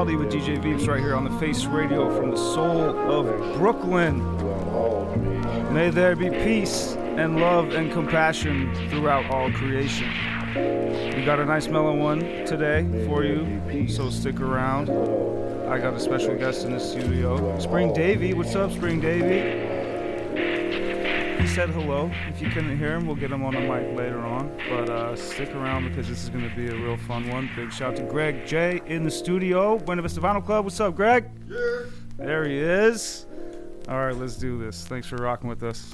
With DJ Veeps right here on the Face Radio from the soul of Brooklyn. May there be peace and love and compassion throughout all creation. We got a nice mellow one today for you, so stick around. I got a special guest in the studio, Spring Davy. What's up, Spring Davy? He said hello. If you couldn't hear him, we'll get him on the mic later on. But uh, stick around because this is going to be a real fun one. Big shout to Greg J in the studio. Buena Vista Vinyl Club. What's up, Greg? There he is. All right, let's do this. Thanks for rocking with us.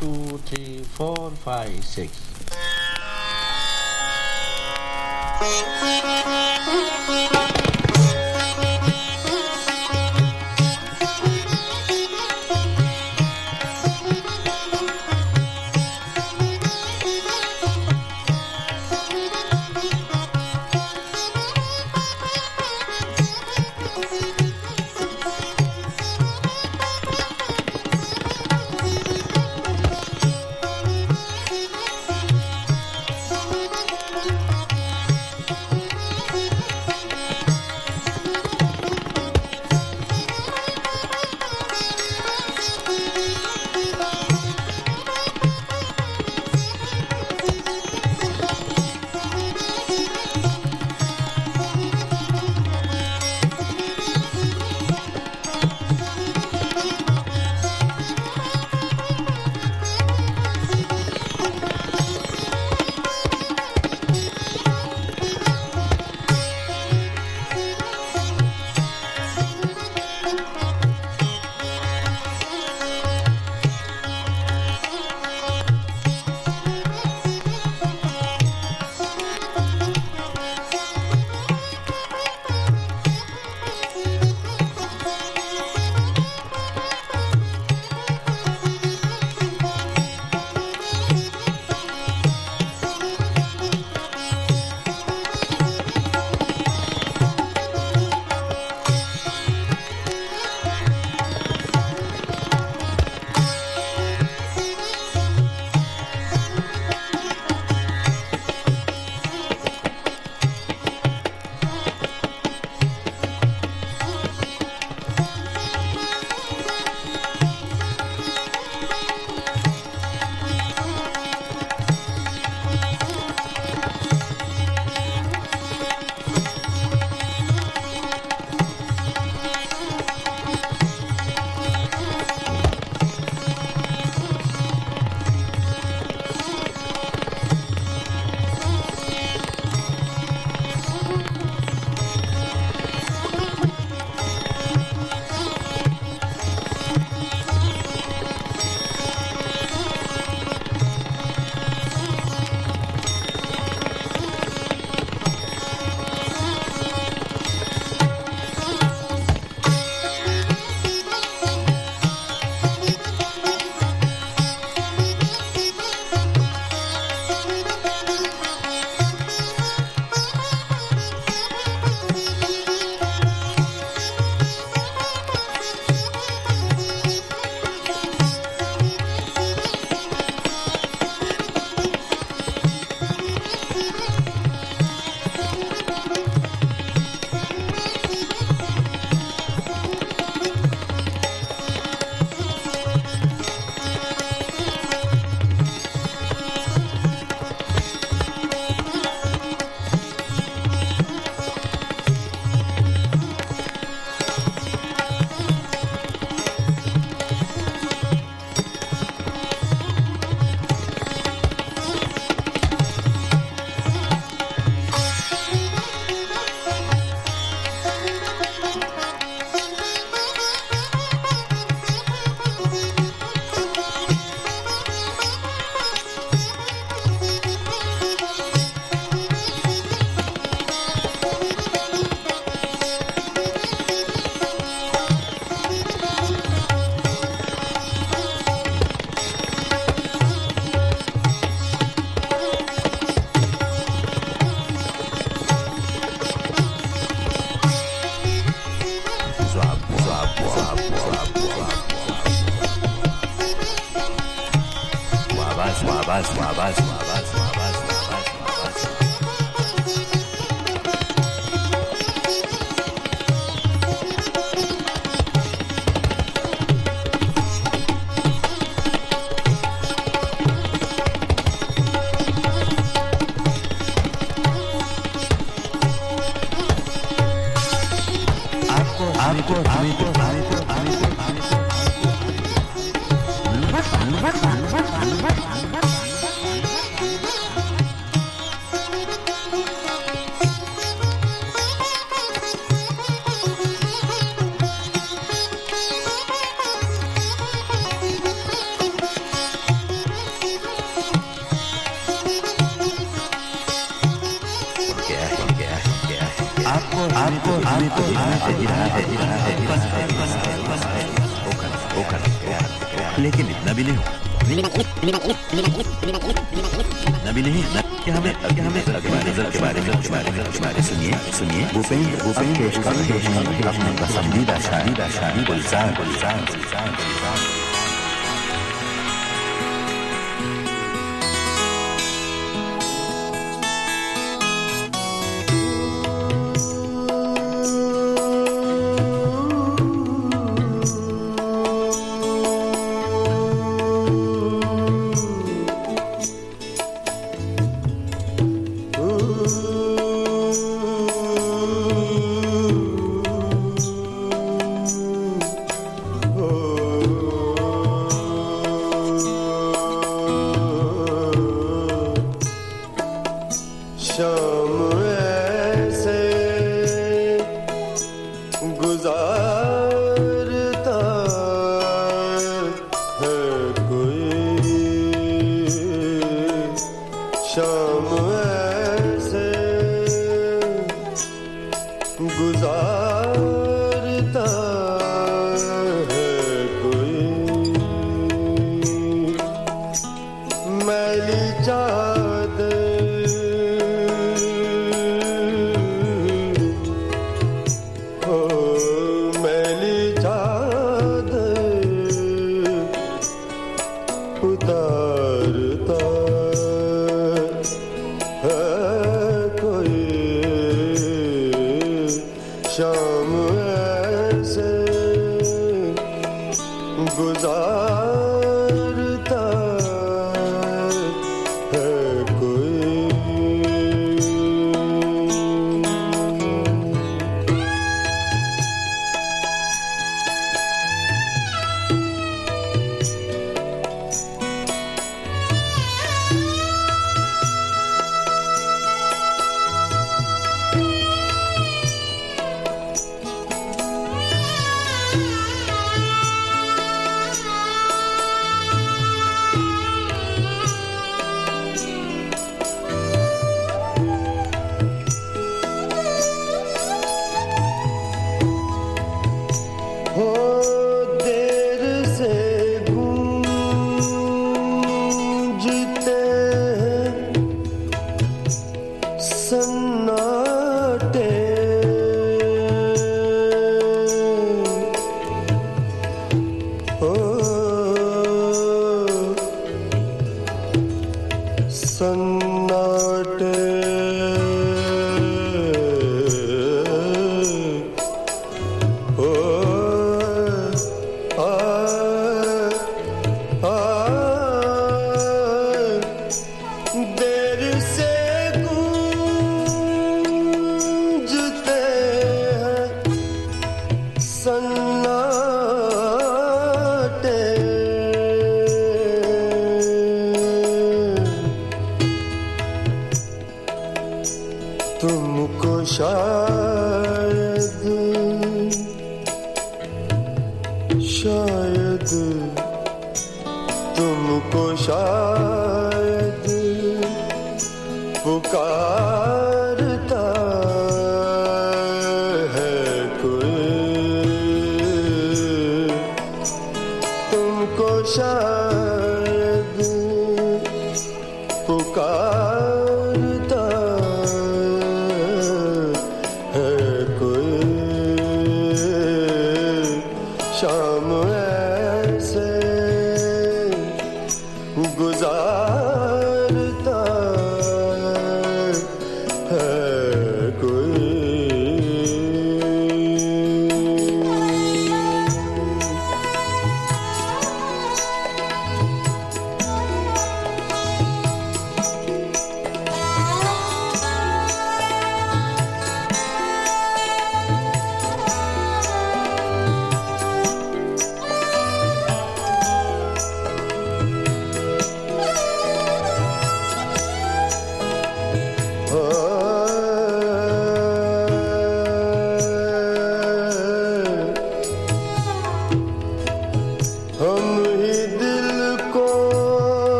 two, three, four, five, six. Thank you.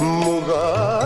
뭐가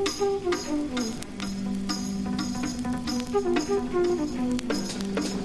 Thank you.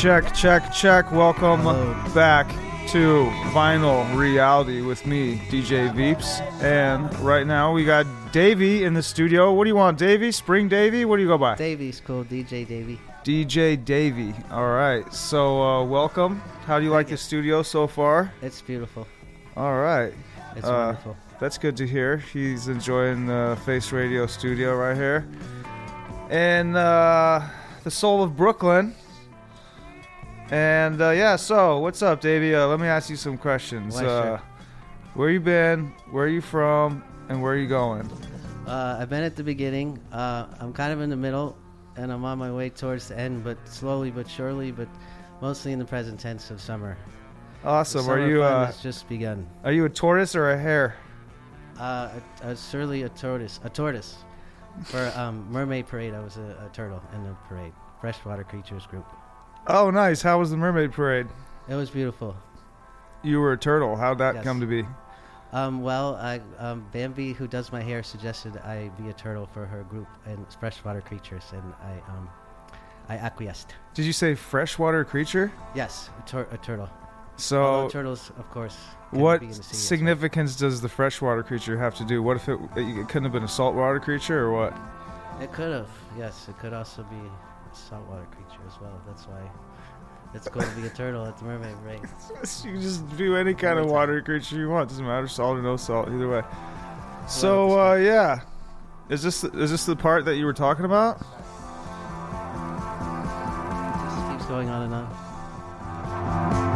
Check, check, check. Welcome back to Vinyl Reality with me, DJ Veeps. And right now we got Davey in the studio. What do you want, Davey? Spring Davey? What do you go by? Davy's cool, DJ Davy. DJ Davey. All right. So, uh, welcome. How do you like the studio so far? It's beautiful. All right. It's Uh, wonderful. That's good to hear. He's enjoying the Face Radio studio right here. And uh, the soul of Brooklyn. And uh, yeah, so what's up, Davey? Uh, let me ask you some questions. Uh, where you been? Where you from? And where are you going? Uh, I've been at the beginning. Uh, I'm kind of in the middle, and I'm on my way towards the end, but slowly but surely, but mostly in the present tense of summer. Awesome. The Are you fun uh, has just begun. are you a tortoise or a hare? Uh, a, a, surely a tortoise. A tortoise. For um, Mermaid Parade, I was a, a turtle in the parade. Freshwater Creatures group. Oh, nice. How was the mermaid parade? It was beautiful. You were a turtle. How'd that Yes. come to be? Um, well, I, um, Bambi, who does my hair, suggested I be a turtle for her group and freshwater creatures, and I, um, I acquiesced. Did you say freshwater creature? Yes, a, tur- a turtle. So Although turtles, of course, What be in the sea as well. significance does the freshwater creature have to do? What if it, it couldn't have been a saltwater creature or what? It could have. Yes, it could also be a saltwater creature as well. That's why it's cool to be a turtle at the mermaid parade. you can just do any kind of water creature you want. Doesn't matter, salt or no salt, either way. So uh, yeah, is this is this the part that you were talking about? Just keeps going on and on.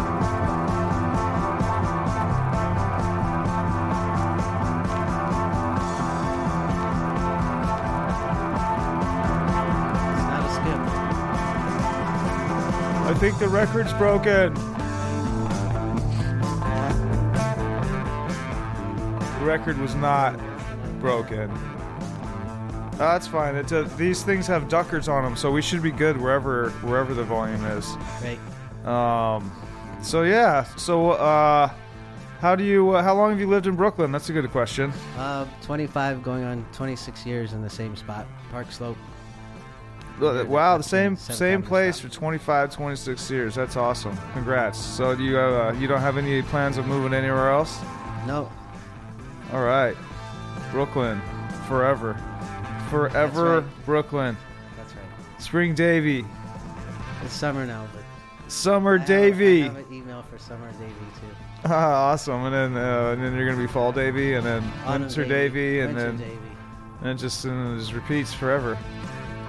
I think the record's broken. The record was not broken. That's fine. It's a, these things have duckers on them, so we should be good wherever wherever the volume is. Great. Um, so yeah. So uh, how do you? Uh, how long have you lived in Brooklyn? That's a good question. Uh, 25 going on 26 years in the same spot. Park Slope. Wow, the same same place for 25, 26 years. That's awesome. Congrats. So do you uh, you don't have any plans of moving anywhere else? No. All right, Brooklyn, forever, forever right. Brooklyn. That's right. Spring Davy, It's summer now, but Summer I have- Davy. I have an email for Summer Davy too. Ah, awesome. And then uh, and then you're gonna be Fall Davy, and then Autumn Winter Davy, Davy, and Winter then Davy. and it just and it just repeats forever.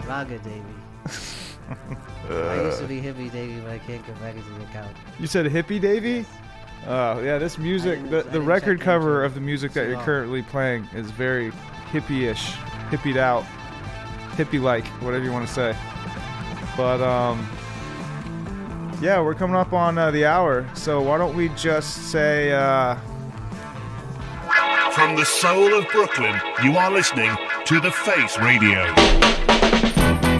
Raga Davy. I used to be Hippie Davy, but I can't get back into the account. You said hippie Davy? Oh yeah, this music, the, the record cover of the music that you're currently playing is very hippie-ish, hippied out, hippie-like, whatever you want to say. But um, yeah, we're coming up on uh, the hour, so why don't we just say uh, From the soul of Brooklyn, you are listening to The Face Radio.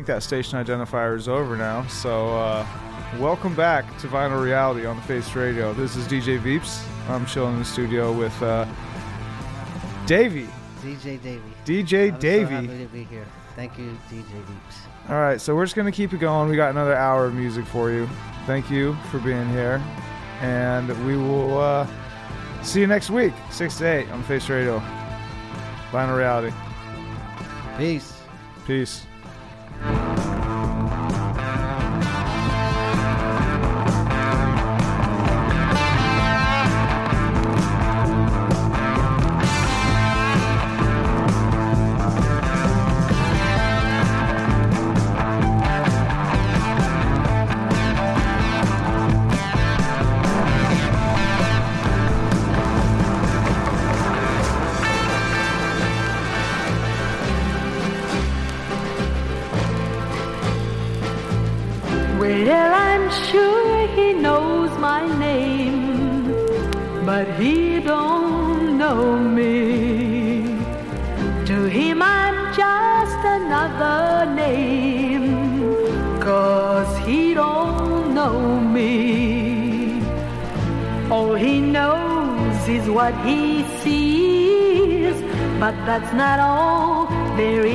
think that station identifier is over now. So, uh, welcome back to Vinyl Reality on the Face Radio. This is DJ Veeps. I'm chilling in the studio with uh, Davey. DJ Davy. DJ I'm Davy. So happy to be here. Thank you, DJ Veeps. All right, so we're just gonna keep it going. We got another hour of music for you. Thank you for being here, and we will uh, see you next week, six to eight on Face Radio. Vinyl Reality. Peace. Peace. Bye. That's not all. There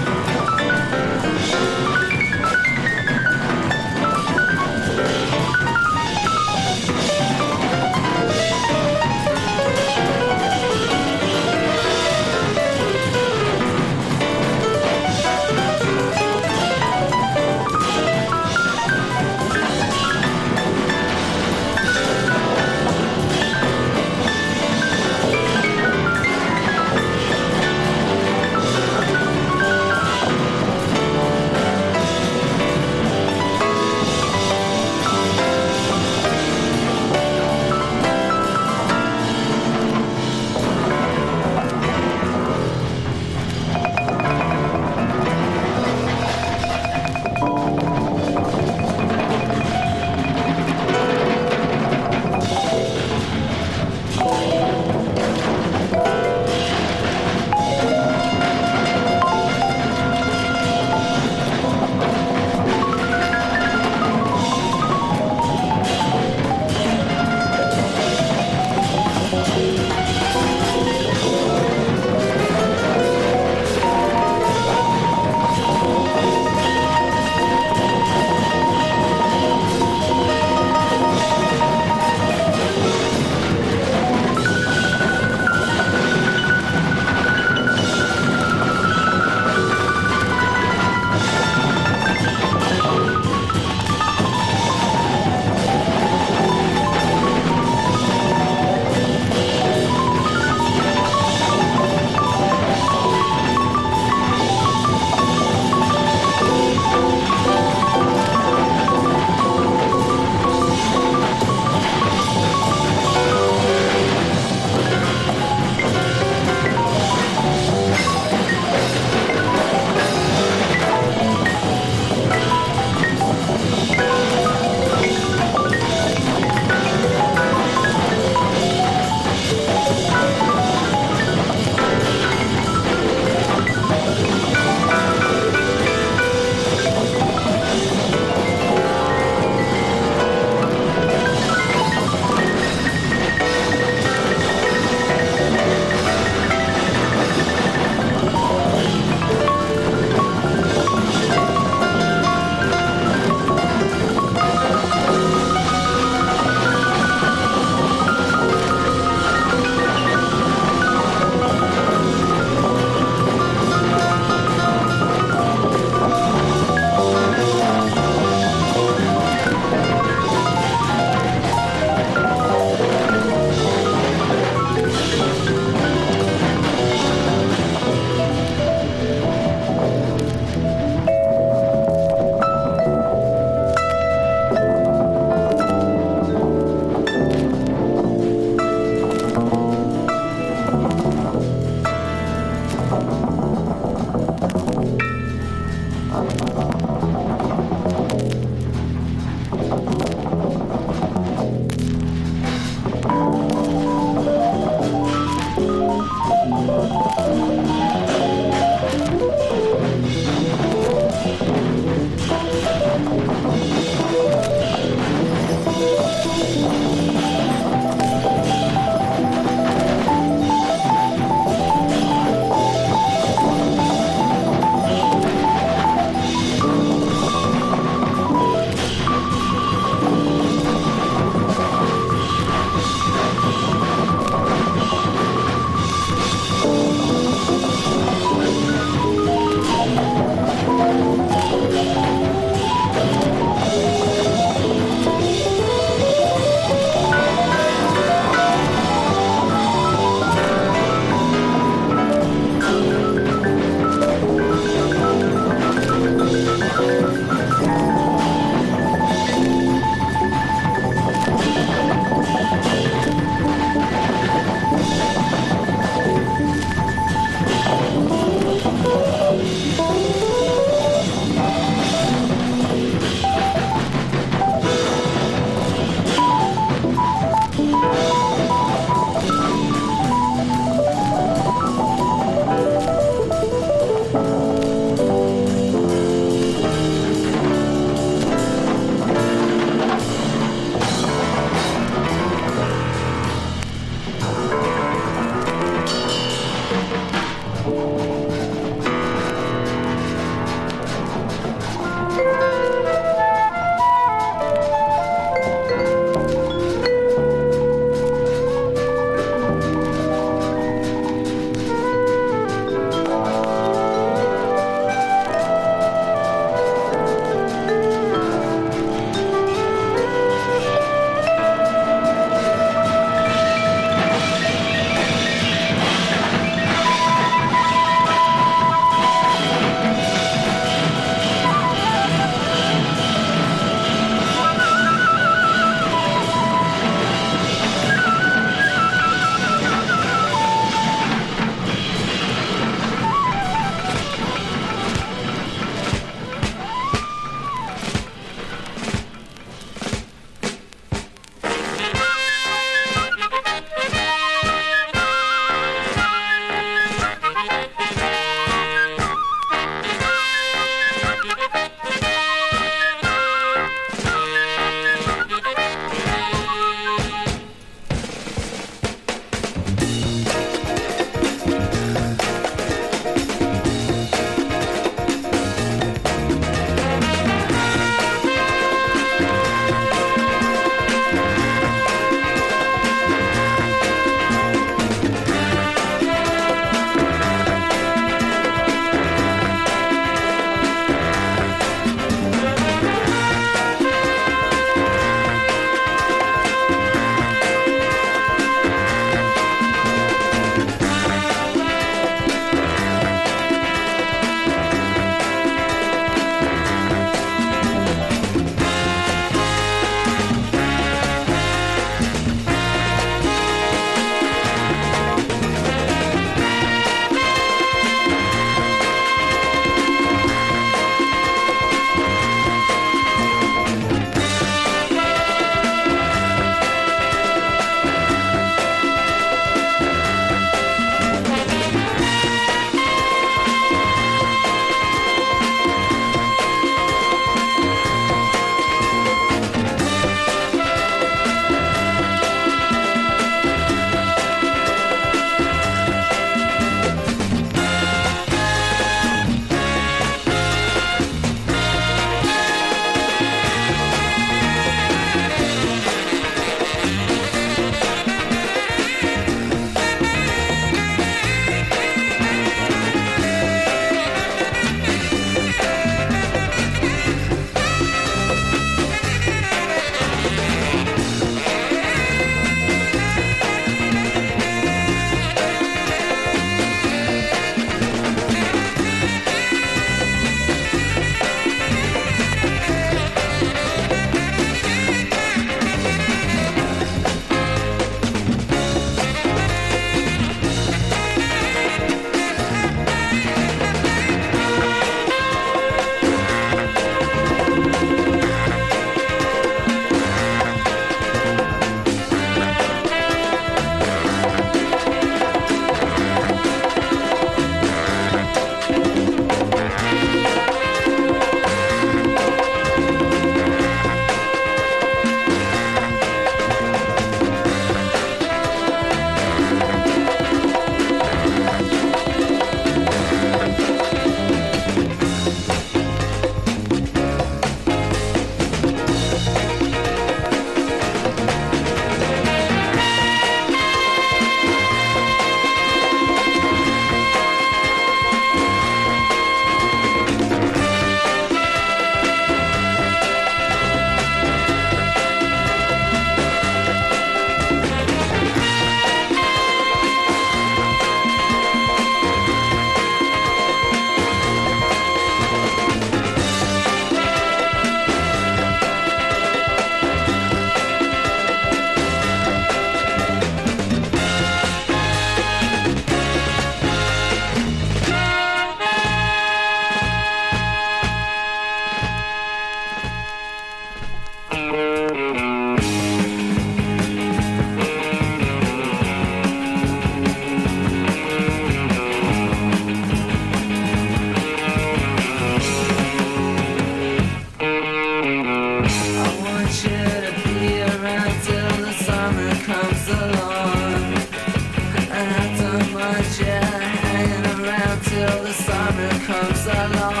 summer comes along.